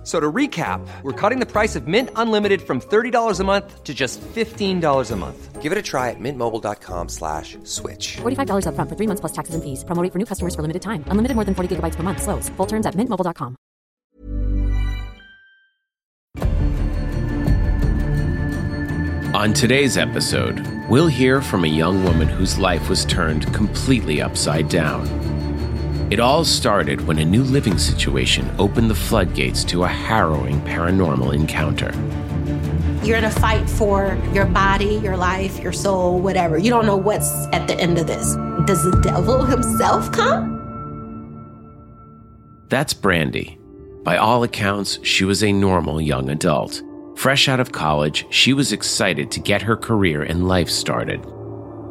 F- So to recap, we're cutting the price of Mint Unlimited from $30 a month to just $15 a month. Give it a try at mintmobile.com slash switch. $45 upfront for three months plus taxes and fees. Promo rate for new customers for limited time. Unlimited more than 40 gigabytes per month. Slows. Full terms at mintmobile.com. On today's episode, we'll hear from a young woman whose life was turned completely upside down. It all started when a new living situation opened the floodgates to a harrowing paranormal encounter. You're in a fight for your body, your life, your soul, whatever. You don't know what's at the end of this. Does the devil himself come? That's Brandi. By all accounts, she was a normal young adult. Fresh out of college, she was excited to get her career and life started.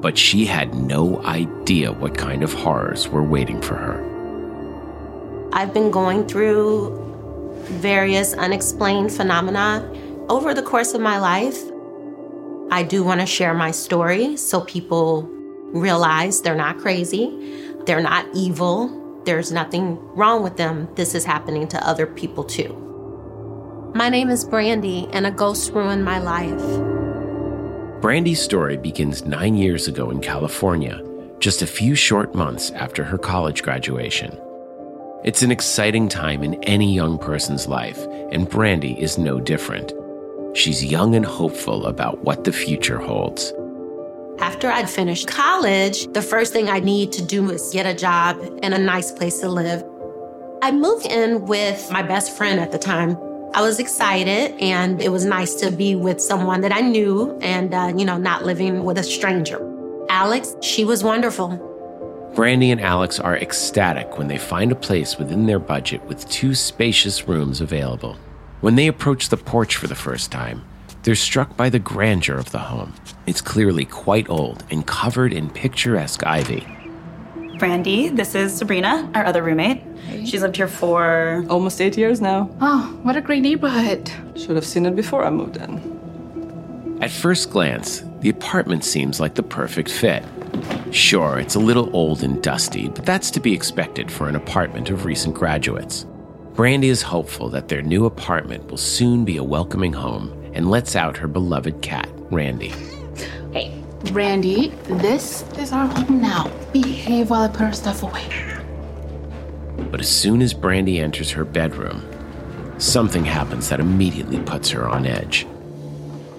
But she had no idea what kind of horrors were waiting for her. I've been going through various unexplained phenomena over the course of my life. I do want to share my story so people realize they're not crazy, they're not evil, there's nothing wrong with them. This is happening to other people too. My name is Brandi, and a ghost ruined my life. Brandi's story begins nine years ago in California, just a few short months after her college graduation. It's an exciting time in any young person's life, and Brandi is no different. She's young and hopeful about what the future holds. After I'd finished college, the first thing I need to do was get a job and a nice place to live. I moved in with my best friend at the time. I was excited, and it was nice to be with someone that I knew and, uh, you know, not living with a stranger. Alex, she was wonderful. Brandi and Alex are ecstatic when they find a place within their budget with two spacious rooms available. When they approach the porch for the first time, they're struck by the grandeur of the home. It's clearly quite old and covered in picturesque ivy. Brandi, this is Sabrina, our other roommate. She's lived here for Almost eight years now. Oh, what a great neighborhood. Should have seen it before I moved in. At first glance, the apartment seems like the perfect fit. Sure, it's a little old and dusty, but that's to be expected for an apartment of recent graduates. Brandi is hopeful that their new apartment will soon be a welcoming home and lets out her beloved cat, Randy. Hey, Randy, this is our home now. Behave while I put our stuff away. But as soon as Brandi enters her bedroom, something happens that immediately puts her on edge.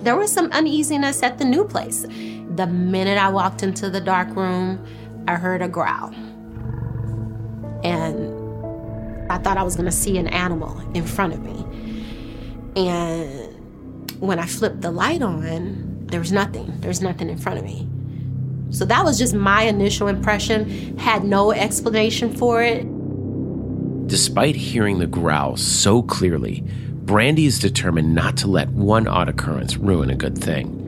There was some uneasiness at the new place. The minute I walked into the dark room, I heard a growl. And I thought I was gonna see an animal in front of me. And when I flipped the light on, there was nothing. There was nothing in front of me. So that was just my initial impression, had no explanation for it. Despite hearing the growl so clearly, Brandi is determined not to let one odd occurrence ruin a good thing.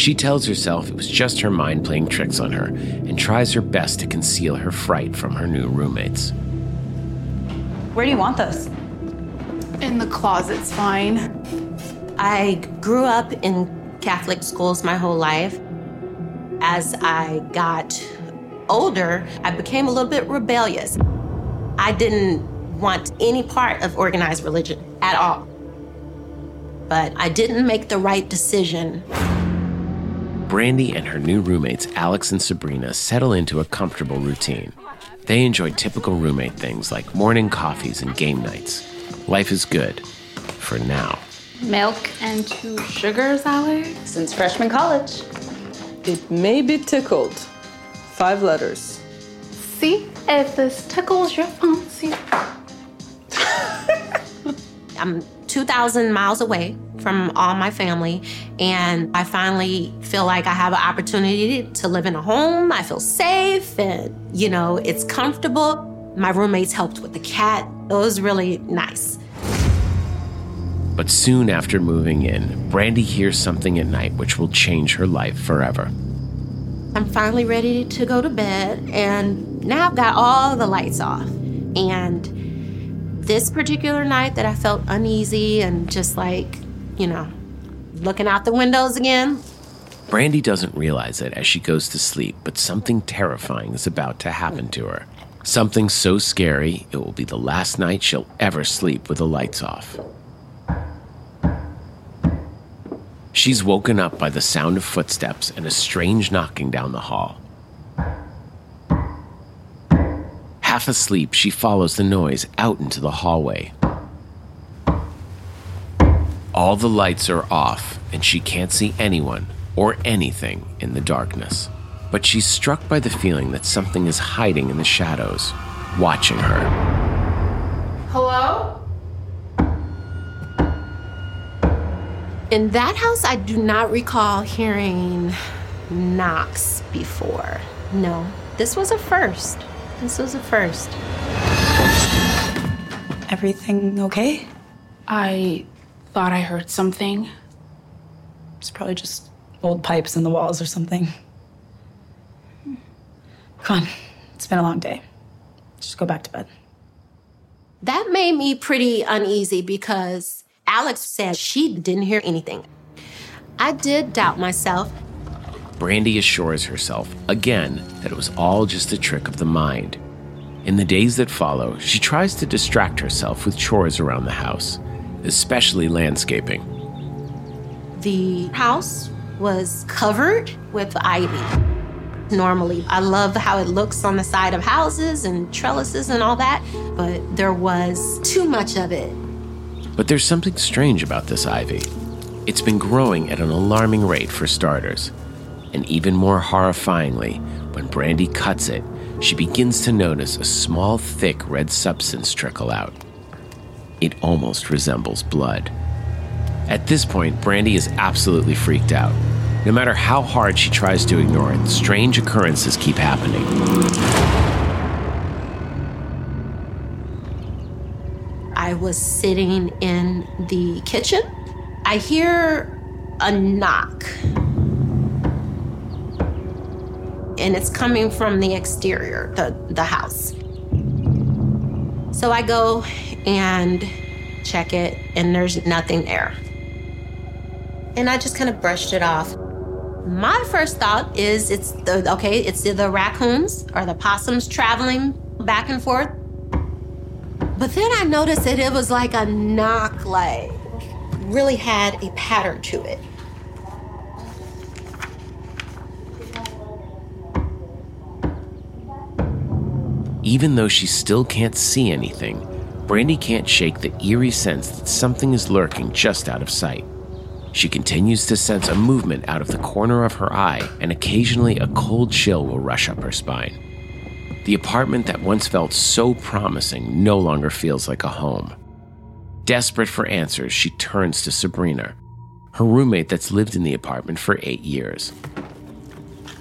She tells herself it was just her mind playing tricks on her and tries her best to conceal her fright from her new roommates. Where do you want this? In the closet's fine. I grew up in Catholic schools my whole life. As I got older, I became a little bit rebellious. I didn't want any part of organized religion at all. But I didn't make the right decision. Brandi and her new roommates, Alex and Sabrina, settle into a comfortable routine. They enjoy typical roommate things like morning coffees and game nights. Life is good. For now. Milk and two sugars, Alex? Since freshman college. It may be tickled. Five letters. See if this tickles your fancy. I'm 2,000 miles away from all my family, and I finally feel like I have an opportunity to live in a home. I feel safe, and you know, it's comfortable. My roommates helped with the cat. It was really nice. But soon after moving in, Brandi hears something at night which will change her life forever. I'm finally ready to go to bed, and now I've got all the lights off. And this particular night that I felt uneasy and just like, you know, looking out the windows again. Brandi doesn't realize it as she goes to sleep, but something terrifying is about to happen to her. Something so scary, it will be the last night she'll ever sleep with the lights off. She's woken up by the sound of footsteps and a strange knocking down the hall. Half asleep, she follows the noise out into the hallway. All the lights are off, and she can't see anyone or anything in the darkness. But she's struck by the feeling that something is hiding in the shadows, watching her. Hello? In that house, I do not recall hearing knocks before. No, this was a first. This was a first. Everything okay? I thought I heard something. It's probably just old pipes in the walls or something. Come on, it's been a long day. Just go back to bed. That made me pretty uneasy because Alex said she didn't hear anything. I did doubt myself. Brandi assures herself, again, that it was all just a trick of the mind. In the days that follow, she tries to distract herself with chores around the house, especially landscaping. The house was covered with ivy. Normally, I love how it looks on the side of houses and trellises and all that, but there was too much of it. But there's something strange about this ivy. It's been growing at an alarming rate for starters. And even more horrifyingly, when Brandi cuts it, she begins to notice a small, thick red substance trickle out. It almost resembles blood. At this point, Brandi is absolutely freaked out. No matter how hard she tries to ignore it, strange occurrences keep happening. I was sitting in the kitchen. I hear a knock. And it's coming from the exterior, the, the house. So I go and check it, and there's nothing there. And I just kind of brushed it off. My first thought is it's the okay, it's the raccoons or the possums traveling back and forth. But then I noticed that it was like a knock, like really had a pattern to it. Even though she still can't see anything, Brandi can't shake the eerie sense that something is lurking just out of sight. She continues to sense a movement out of the corner of her eye, and occasionally a cold chill will rush up her spine. The apartment that once felt so promising no longer feels like a home. Desperate for answers, she turns to Sabrina, her roommate that's lived in the apartment for eight years.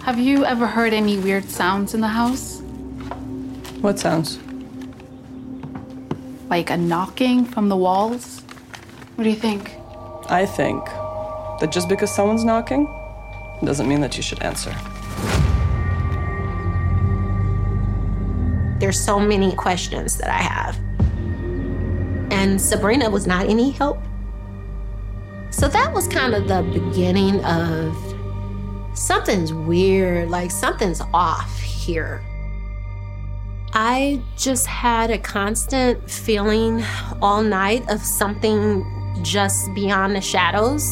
Have you ever heard any weird sounds in the house? What sounds? Like a knocking from the walls? What do you think? I think that just because someone's knocking doesn't mean that you should answer. There's so many questions that I have. And Sabrina was not any help. So that was kind of the beginning of something's weird, like something's off here. I just had a constant feeling all night of something just beyond the shadows,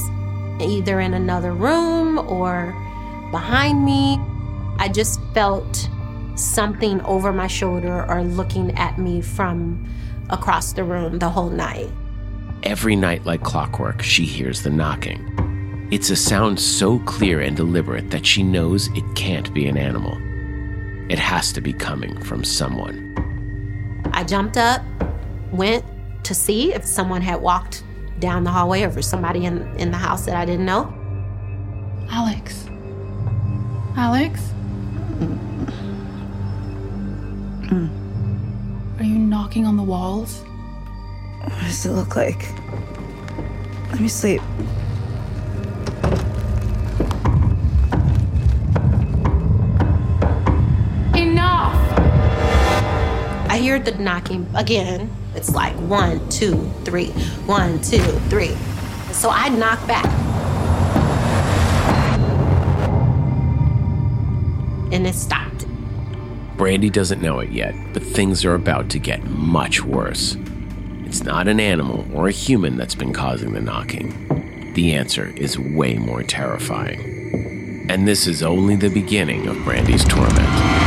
either in another room or behind me. I just felt something over my shoulder or looking at me from across the room the whole night. Every night, like clockwork, she hears the knocking. It's a sound so clear and deliberate that she knows it can't be an animal. It has to be coming from someone. I jumped up, went to see if someone had walked down the hallway or if somebody in, in the house that I didn't know. Alex. Alex? Are you knocking on the walls? What does it look like? Let me sleep. Hear the knocking again. It's like one, two, three, one, two, three. So I knock back. And it stopped. Brandi doesn't know it yet, but things are about to get much worse. It's not an animal or a human that's been causing the knocking. The answer is way more terrifying. And this is only the beginning of Brandi's torment.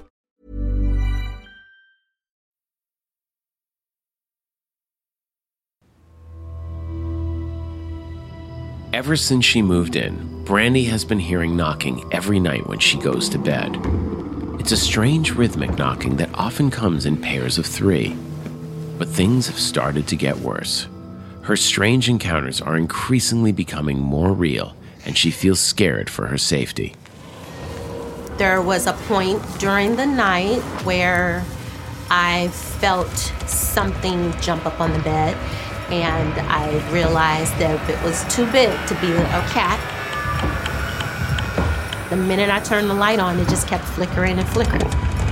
Ever since she moved in, Brandi has been hearing knocking every night when she goes to bed. It's a strange rhythmic knocking that often comes in pairs of three. But things have started to get worse. Her strange encounters are increasingly becoming more real, and she feels scared for her safety. There was a point during the night where I felt something jump up on the bed, and I realized that if it was too big to be a cat. The minute I turned the light on, it just kept flickering and flickering.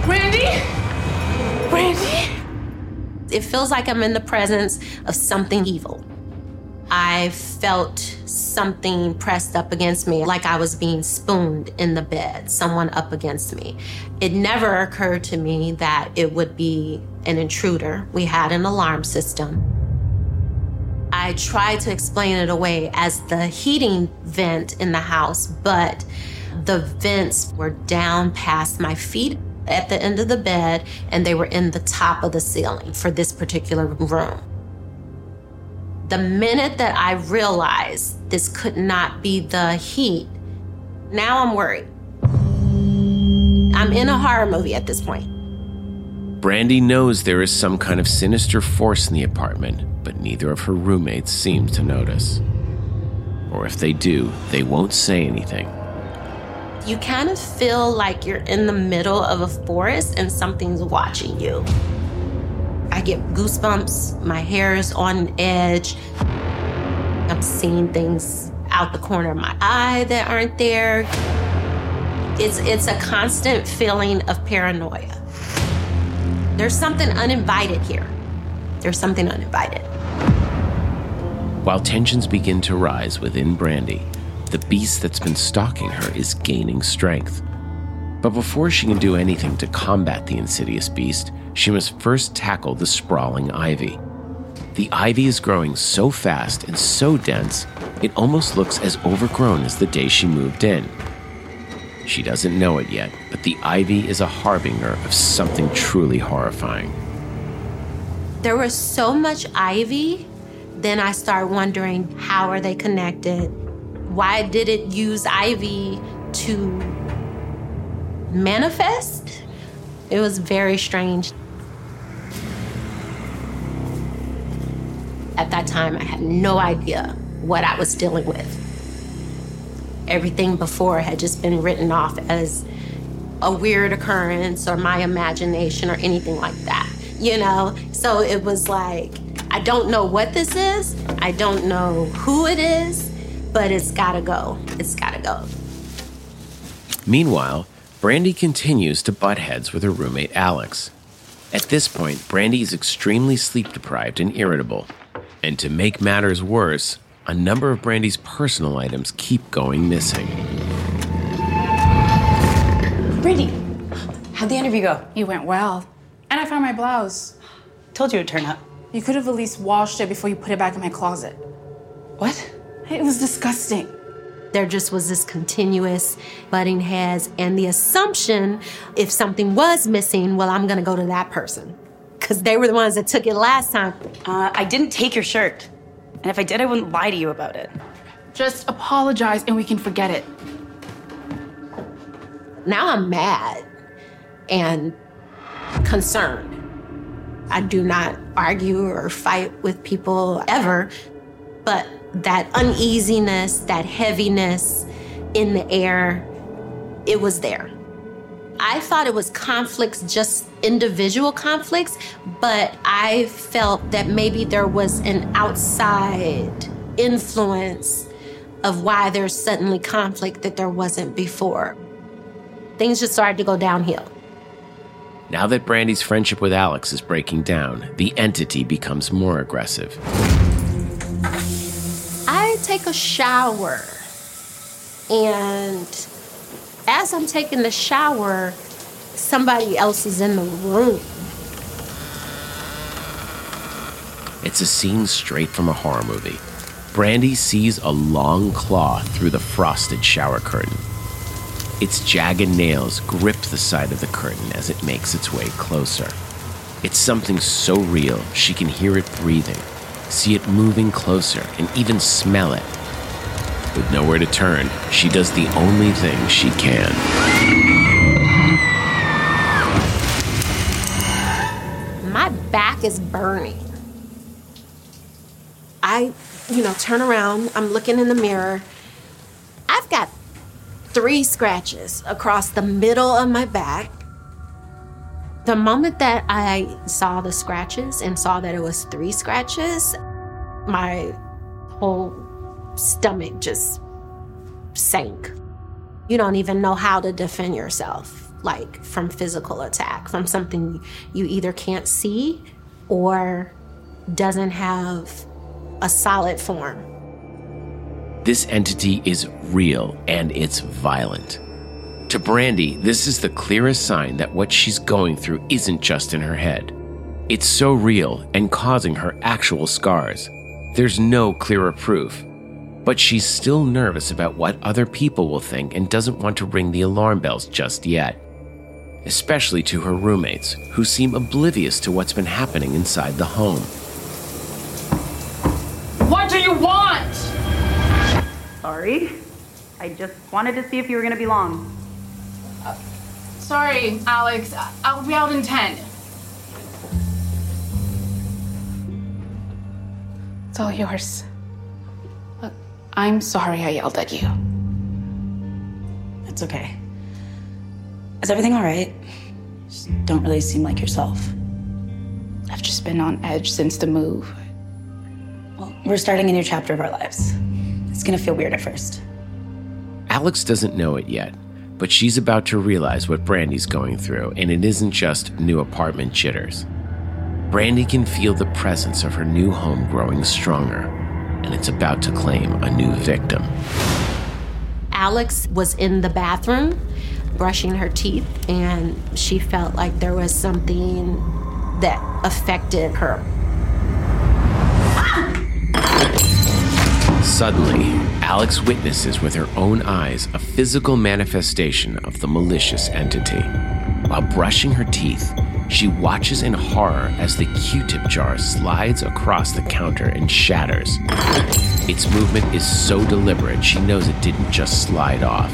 Brandi? Brandi? It feels like I'm in the presence of something evil. I felt something pressed up against me, like I was being spooned in the bed, someone up against me. It never occurred to me that it would be an intruder. We had an alarm system. I tried to explain it away as the heating vent in the house, but the vents were down past my feet at the end of the bed and they were in the top of the ceiling for this particular room. The minute that I realized this could not be the heat, now I'm worried. I'm in a horror movie at this point. Brandi knows there is some kind of sinister force in the apartment, but neither of her roommates seem to notice. Or if they do, they won't say anything. You kind of feel like you're in the middle of a forest and something's watching you. I get goosebumps, my hair is on edge. I'm seeing things out the corner of my eye that aren't there. It's it's a constant feeling of paranoia. There's something uninvited here. There's something uninvited. While tensions begin to rise within Brandi, the beast that's been stalking her is gaining strength. But before she can do anything to combat the insidious beast, she must first tackle the sprawling ivy. The ivy is growing so fast and so dense, it almost looks as overgrown as the day she moved in. She doesn't know it yet, but the ivy is a harbinger of something truly horrifying. There was so much ivy, then I start wondering how are they connected? Why did it use ivy to manifest? It was very strange. At that time, I had no idea what I was dealing with. Everything before had just been written off as a weird occurrence or my imagination or anything like that, you know? So it was like, I don't know what this is, I don't know who it is, but it's gotta go. It's gotta go. Meanwhile, Brandi continues to butt heads with her roommate Alex. At this point, Brandi is extremely sleep deprived and irritable. And to make matters worse, a number of Brandi's personal items keep going missing. Brandi, how'd the interview go? It went well. And I found my blouse. Told you it'd turn up. You could have at least washed it before you put it back in my closet. What? It was disgusting. There just was this continuous butting heads and the assumption if something was missing, well, I'm gonna go to that person. Because they were the ones that took it last time. Uh, I didn't take your shirt. And if I did, I wouldn't lie to you about it. Just apologize and we can forget it. Now I'm mad and concerned. I do not argue or fight with people ever, but that uneasiness, that heaviness in the air, it was there. I thought it was conflicts, just individual conflicts, but I felt that maybe there was an outside influence of why there's suddenly conflict that there wasn't before. Things just started to go downhill. Now that Brandi's friendship with Alex is breaking down, the entity becomes more aggressive. I take a shower, and as I'm taking the shower, somebody else is in the room. It's a scene straight from a horror movie. Brandi sees a long claw through the frosted shower curtain. Its jagged nails grip the side of the curtain as it makes its way closer. It's something so real she can hear it breathing, see it moving closer, and even smell it. With nowhere to turn, she does the only thing she can. My back is burning. I, you know, turn around, I'm looking in the mirror. Three scratches across the middle of my back. The moment that I saw the scratches and saw that it was three scratches, my whole stomach just sank. You don't even know how to defend yourself, like from physical attack, from something you either can't see or doesn't have a solid form. This entity is real and it's violent. To Brandi, this is the clearest sign that what she's going through isn't just in her head. It's so real and causing her actual scars. There's no clearer proof. But she's still nervous about what other people will think and doesn't want to ring the alarm bells just yet. Especially to her roommates, who seem oblivious to what's been happening inside the home. Sorry. I just wanted to see if you were gonna be long. Sorry, Alex. I- I'll be out in 10. It's all yours. Look, I'm sorry I yelled at you. It's okay. Is everything all right? Just don't really seem like yourself. I've just been on edge since the move. Well, we're starting a new chapter of our lives. It's gonna feel weird at first. Alex doesn't know it yet, but she's about to realize what Brandi's going through, and it isn't just new apartment jitters. Brandi can feel the presence of her new home growing stronger, and it's about to claim a new victim. Alex was in the bathroom brushing her teeth, and she felt like there was something that affected her. Suddenly, Alex witnesses with her own eyes a physical manifestation of the malicious entity. While brushing her teeth, she watches in horror as the Q tip jar slides across the counter and shatters. Its movement is so deliberate, she knows it didn't just slide off,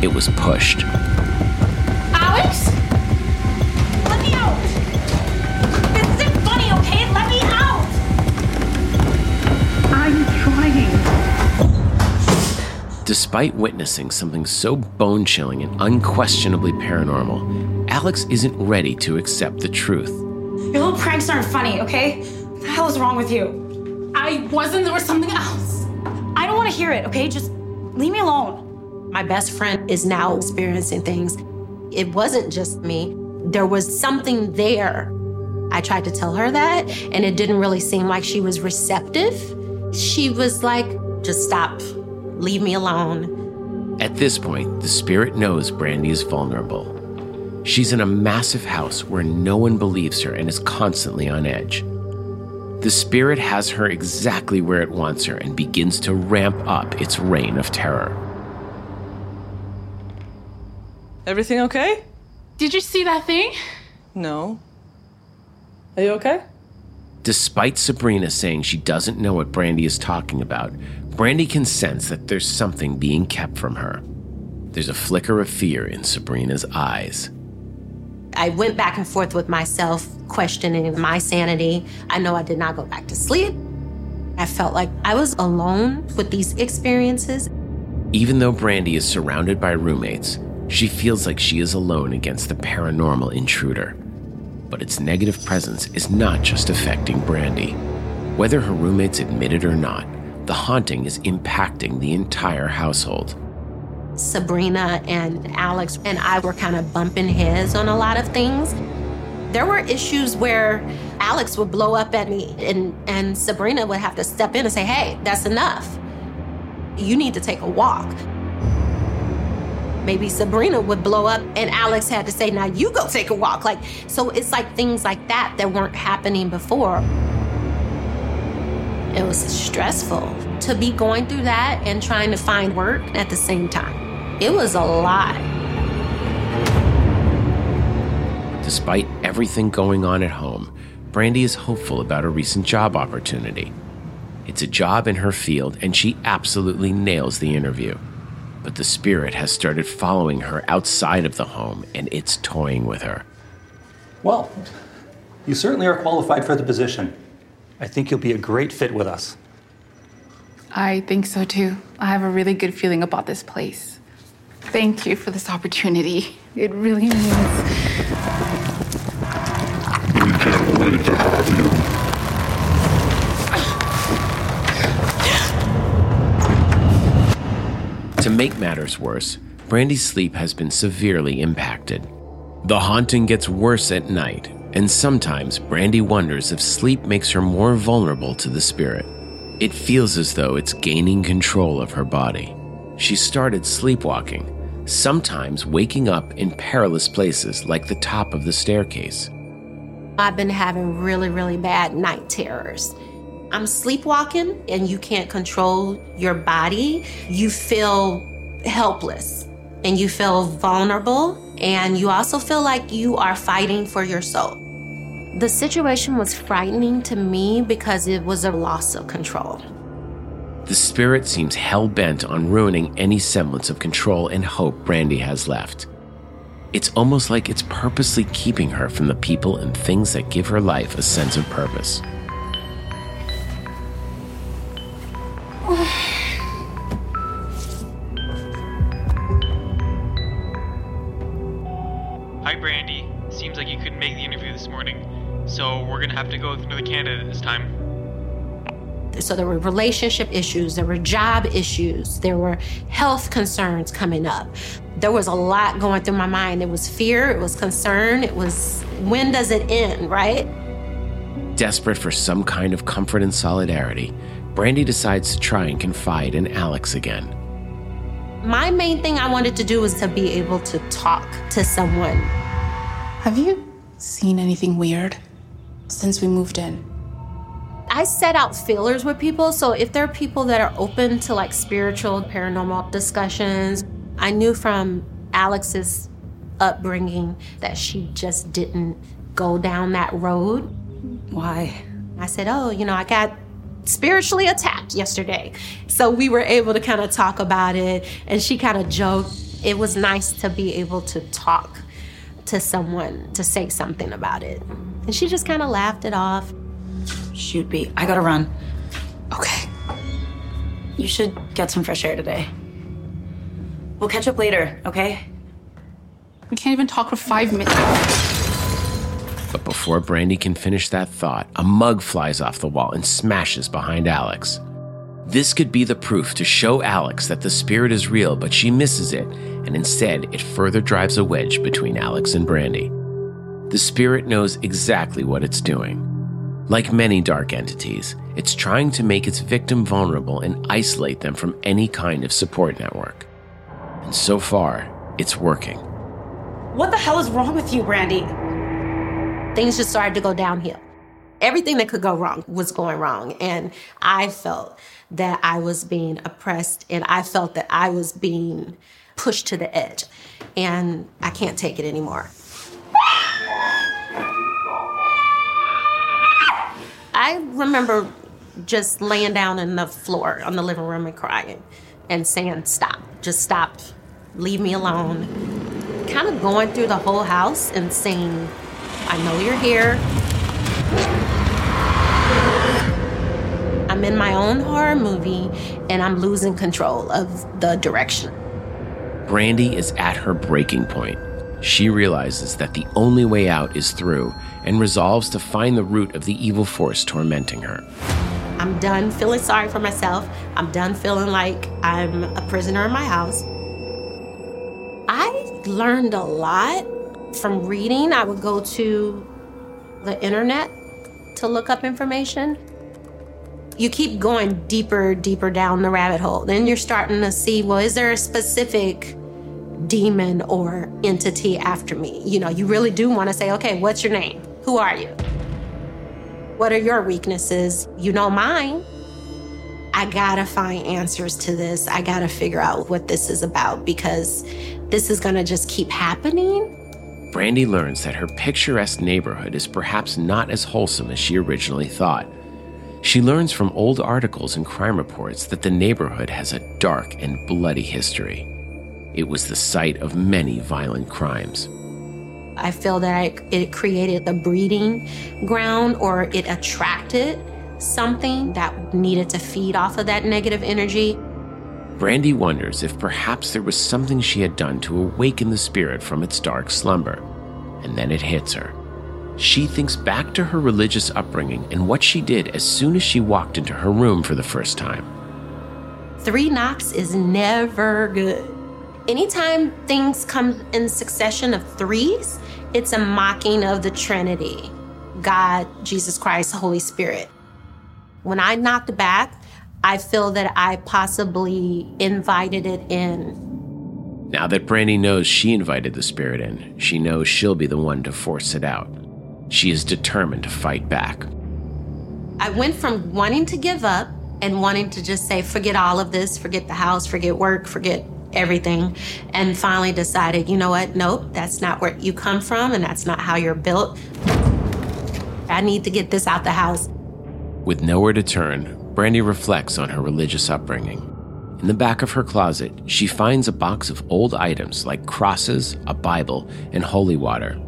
it was pushed. Alex? Despite witnessing something so bone chilling and unquestionably paranormal, Alex isn't ready to accept the truth. Your little pranks aren't funny, okay? What the hell is wrong with you? I wasn't, there was something else. I don't want to hear it, okay? Just leave me alone. My best friend is now experiencing things. It wasn't just me, there was something there. I tried to tell her that, and it didn't really seem like she was receptive. She was like, just stop, leave me alone. At this point, the spirit knows Brandi is vulnerable. She's in a massive house where no one believes her and is constantly on edge. The spirit has her exactly where it wants her and begins to ramp up its reign of terror. Everything okay? Did you see that thing? No. Are you okay? Despite Sabrina saying she doesn't know what Brandi is talking about, Brandi can sense that there's something being kept from her. There's a flicker of fear in Sabrina's eyes. I went back and forth with myself, questioning my sanity. I know I did not go back to sleep. I felt like I was alone with these experiences. Even though Brandi is surrounded by roommates, she feels like she is alone against the paranormal intruder. But its negative presence is not just affecting Brandi. Whether her roommates admit it or not, the haunting is impacting the entire household. Sabrina and Alex and I were kind of bumping heads on a lot of things. There were issues where Alex would blow up at me and, and Sabrina would have to step in and say, hey, that's enough. You need to take a walk. Maybe Sabrina would blow up and Alex had to say, now you go take a walk. Like, so it's like things like that that weren't happening before. It was stressful to be going through that and trying to find work at the same time. It was a lot. Despite everything going on at home, Brandi is hopeful about a recent job opportunity. It's a job in her field, and she absolutely nails the interview. But the spirit has started following her outside of the home, and it's toying with her. Well, you certainly are qualified for the position. I think you'll be a great fit with us. I think so too. I have a really good feeling about this place. Thank you for this opportunity. It really means. We can't wait to have you. To make matters worse, Brandi's sleep has been severely impacted. The haunting gets worse at night, and sometimes Brandi wonders if sleep makes her more vulnerable to the spirit. It feels as though it's gaining control of her body. She started sleepwalking, sometimes waking up in perilous places like the top of the staircase. I've been having really, really bad night terrors. I'm sleepwalking and you can't control your body. You feel helpless and you feel vulnerable and you also feel like you are fighting for your soul. The situation was frightening to me because it was a loss of control. The spirit seems hell bent on ruining any semblance of control and hope Brandi has left. It's almost like it's purposely keeping her from the people and things that give her life a sense of purpose. So we're gonna have to go with another candidate this time. So there were relationship issues, there were job issues, there were health concerns coming up. There was a lot going through my mind. It was fear, it was concern, it was when does it end, right? Desperate for some kind of comfort and solidarity, Brandi decides to try and confide in Alex again. My main thing I wanted to do was to be able to talk to someone. Have you seen anything weird since we moved in? I set out feelers with people, so if there are people that are open to like spiritual, paranormal discussions, I knew from Alex's upbringing that she just didn't go down that road. Why? I said, Oh, you know, I got spiritually attacked yesterday. So we were able to kind of talk about it, and she kind of joked. It was nice to be able to talk to someone to say something about it. And she just kind of laughed it off. Shoot, B. I gotta run. Okay. You should get some fresh air today. We'll catch up later, okay? We can't even talk for five minutes. But before Brandi can finish that thought, a mug flies off the wall and smashes behind Alex. This could be the proof to show Alex that the spirit is real, but she misses it, and instead it further drives a wedge between Alex and Brandi. The spirit knows exactly what it's doing. Like many dark entities, it's trying to make its victim vulnerable and isolate them from any kind of support network. And so far, it's working. What the hell is wrong with you, Brandi? Things just started to go downhill. Everything that could go wrong was going wrong. And I felt that I was being oppressed and I felt that I was being pushed to the edge. And I can't take it anymore. I remember just laying down in the floor on the living room and crying and saying, Stop, just stop leave me alone. Kind of going through the whole house and saying, I know you're here. I'm in my own horror movie and I'm losing control of the direction. Brandi is at her breaking point. She realizes that the only way out is through and resolves to find the root of the evil force tormenting her. I'm done feeling sorry for myself. I'm done feeling like I'm a prisoner in my house. I learned a lot from reading. I would go to the internet to look up information. You keep going deeper, deeper down the rabbit hole. Then you're starting to see well, is there a specific demon or entity after me? You know, you really do want to say, okay, what's your name? Who are you? What are your weaknesses? You know mine. I gotta find answers to this. I gotta figure out what this is about because this is gonna just keep happening. Brandi learns that her picturesque neighborhood is perhaps not as wholesome as she originally thought. She learns from old articles and crime reports that the neighborhood has a dark and bloody history. It was the site of many violent crimes. I feel that I, it created a breeding ground or it attracted something that needed to feed off of that negative energy. Brandi wonders if perhaps there was something she had done to awaken the spirit from its dark slumber. And then it hits her. She thinks back to her religious upbringing and what she did as soon as she walked into her room for the first time. Three knocks is never good. Anytime things come in succession of threes, it's a mocking of the Trinity God, Jesus Christ, Holy Spirit. When I knocked back, I feel that I possibly invited it in. Now that Brandi knows she invited the spirit in, she knows she'll be the one to force it out. She is determined to fight back. I went from wanting to give up and wanting to just say, forget all of this, forget the house, forget work, forget everything, and finally decided, you know what? Nope, that's not where you come from, and that's not how you're built. I need to get this out the house. With nowhere to turn, Brandi reflects on her religious upbringing. In the back of her closet, she finds a box of old items like crosses, a Bible, and holy water.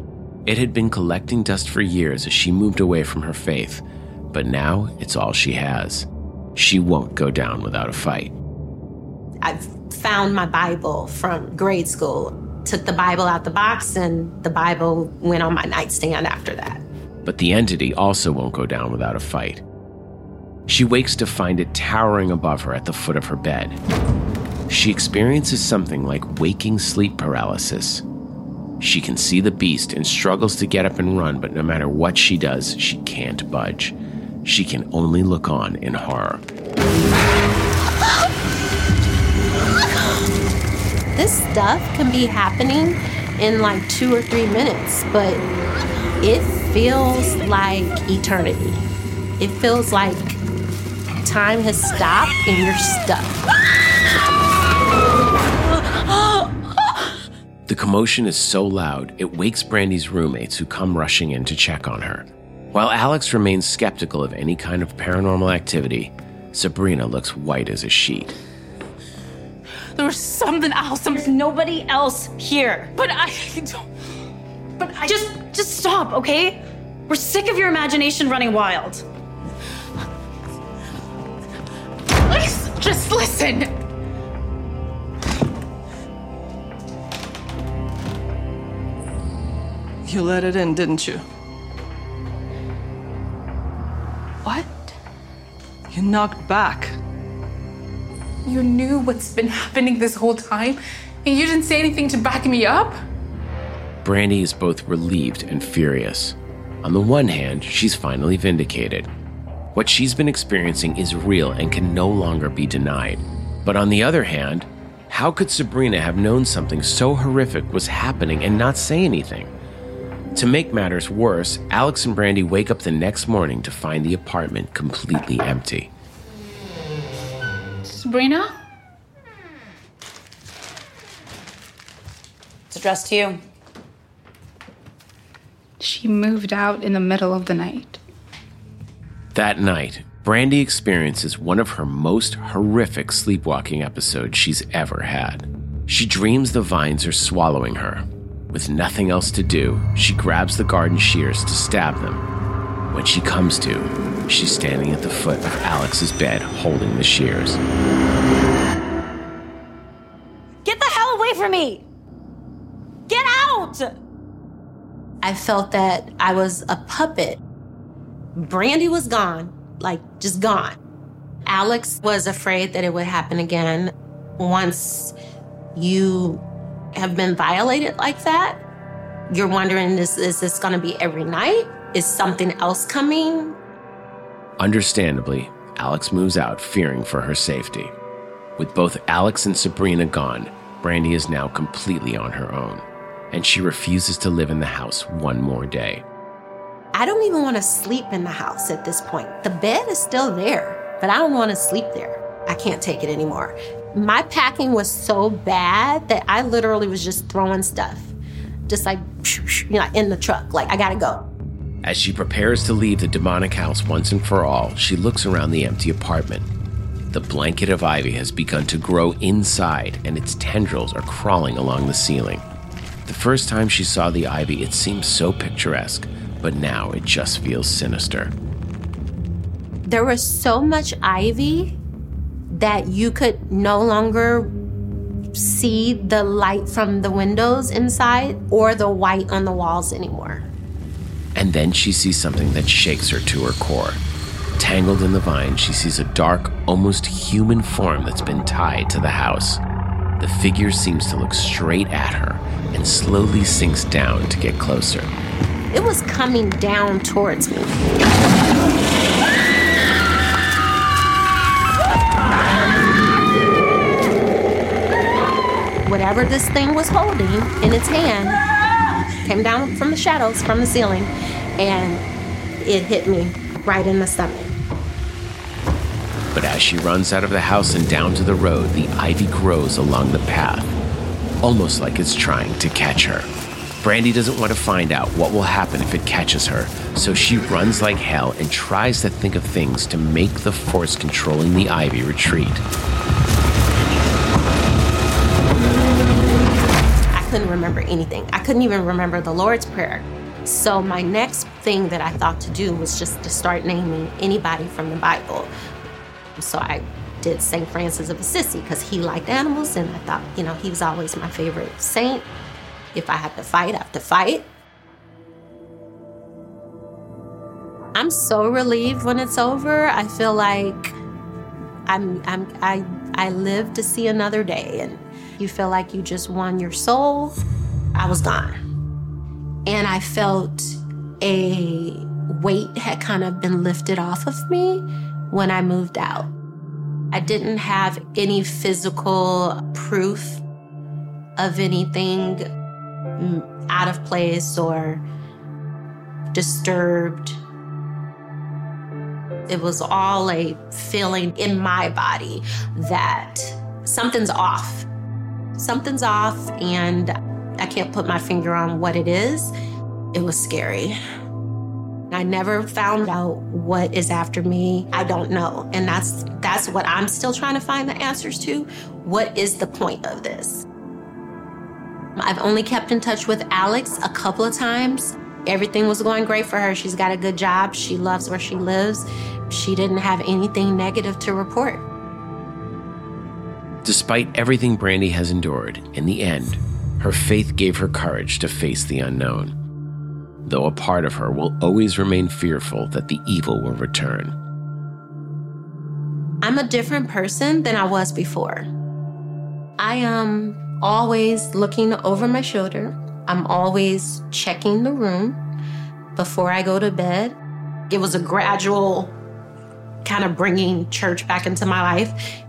It had been collecting dust for years as she moved away from her faith, but now it's all she has. She won't go down without a fight. I found my Bible from grade school, took the Bible out the box, and the Bible went on my nightstand after that. But the entity also won't go down without a fight. She wakes to find it towering above her at the foot of her bed. She experiences something like waking sleep paralysis. She can see the beast and struggles to get up and run, but no matter what she does, she can't budge. She can only look on in horror. This stuff can be happening in like two or three minutes, but it feels like eternity. It feels like time has stopped and you're stuck. The commotion is so loud, it wakes Brandi's roommates who come rushing in to check on her. While Alex remains skeptical of any kind of paranormal activity, Sabrina looks white as a sheet. There was something else. There's nobody else here. But I don't. But I just just stop, okay? We're sick of your imagination running wild. Please, just listen. You let it in, didn't you? What? You knocked back. You knew what's been happening this whole time, and you didn't say anything to back me up? Brandi is both relieved and furious. On the one hand, she's finally vindicated. What she's been experiencing is real and can no longer be denied. But on the other hand, how could Sabrina have known something so horrific was happening and not say anything? To make matters worse, Alex and Brandi wake up the next morning to find the apartment completely empty. Sabrina? It's addressed to you. She moved out in the middle of the night. That night, Brandi experiences one of her most horrific sleepwalking episodes she's ever had. She dreams the vines are swallowing her. With nothing else to do, she grabs the garden shears to stab them. When she comes to, she's standing at the foot of Alex's bed holding the shears. Get the hell away from me! Get out! I felt that I was a puppet. Brandi was gone, like just gone. Alex was afraid that it would happen again once you have been violated like that. You're wondering, is, is this going to be every night? Is something else coming? Understandably, Alex moves out fearing for her safety. With both Alex and Sabrina gone, Brandi is now completely on her own, and she refuses to live in the house one more day. I don't even want to sleep in the house at this point. The bed is still there, but I don't want to sleep there. I can't take it anymore. My packing was so bad that I literally was just throwing stuff, just like, you know, in the truck. Like, I gotta go. As she prepares to leave the demonic house once and for all, she looks around the empty apartment. The blanket of ivy has begun to grow inside, and its tendrils are crawling along the ceiling. The first time she saw the ivy, it seemed so picturesque, but now it just feels sinister. There was so much ivy that you could no longer see the light from the windows inside or the white on the walls anymore. And then she sees something that shakes her to her core. Tangled in the vine, she sees a dark, almost human form that's been tied to the house. The figure seems to look straight at her and slowly sinks down to get closer. It was coming down towards me. Whatever this thing was holding in its hand came down from the shadows from the ceiling and it hit me right in the stomach. But as she runs out of the house and down to the road, the ivy grows along the path, almost like it's trying to catch her. Brandi doesn't want to find out what will happen if it catches her, so she runs like hell and tries to think of things to make the force controlling the ivy retreat. Couldn't remember anything. I couldn't even remember the Lord's Prayer. So, my next thing that I thought to do was just to start naming anybody from the Bible. So, I did St. Francis of Assisi because he liked animals, and I thought, you know, he was always my favorite saint. If I have to fight, I have to fight. I'm so relieved when it's over. I feel like I'm, I'm I I live to see another day and you feel like you just won your soul. I was gone. And I felt a weight had kind of been lifted off of me when I moved out. I didn't have any physical proof of anything out of place or disturbed. It was all a feeling in my body that something's off. Something's off, and I can't put my finger on what it is. It was scary. I never found out what is after me. I don't know. And that's that's what I'm still trying to find the answers to. What is the point of this? I've only kept in touch with Alex a couple of times. Everything was going great for her. She's got a good job. She loves where she lives. She didn't have anything negative to report. Despite everything Brandi has endured, in the end, her faith gave her courage to face the unknown. Though a part of her will always remain fearful that the evil will return. I'm a different person than I was before. I am always looking over my shoulder. I'm always checking the room before I go to bed. It was a gradual kind of bringing church back into my life.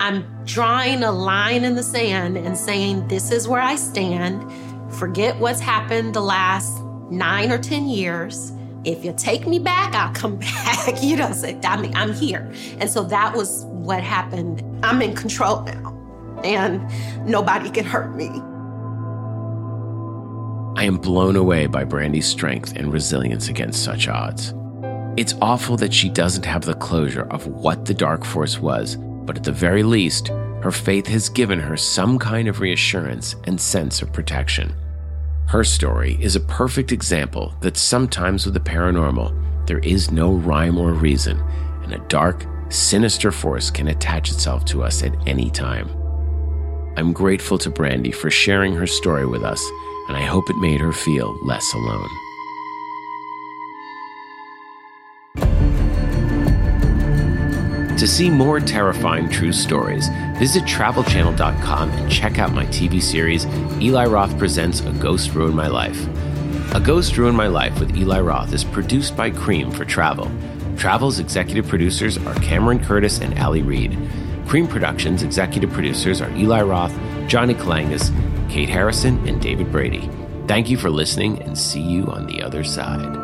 I'm drawing a line in the sand and saying, This is where I stand. Forget what's happened the last nine or 10 years. If you take me back, I'll come back. you know, so, I mean, I'm here. And so that was what happened. I'm in control now, and nobody can hurt me. I am blown away by Brandi's strength and resilience against such odds. It's awful that she doesn't have the closure of what the dark force was, but at the very least, her faith has given her some kind of reassurance and sense of protection. Her story is a perfect example that sometimes with the paranormal, there is no rhyme or reason, and a dark, sinister force can attach itself to us at any time. I'm grateful to Brandi for sharing her story with us, and I hope it made her feel less alone. To see more terrifying true stories, visit travelchannel.com and check out my TV series, Eli Roth Presents A Ghost Ruined My Life. A Ghost Ruined My Life with Eli Roth is produced by Cream for Travel. Travel's executive producers are Cameron Curtis and Ali Reed. Cream Productions executive producers are Eli Roth, Johnny Kalangas, Kate Harrison, and David Brady. Thank you for listening and see you on the other side.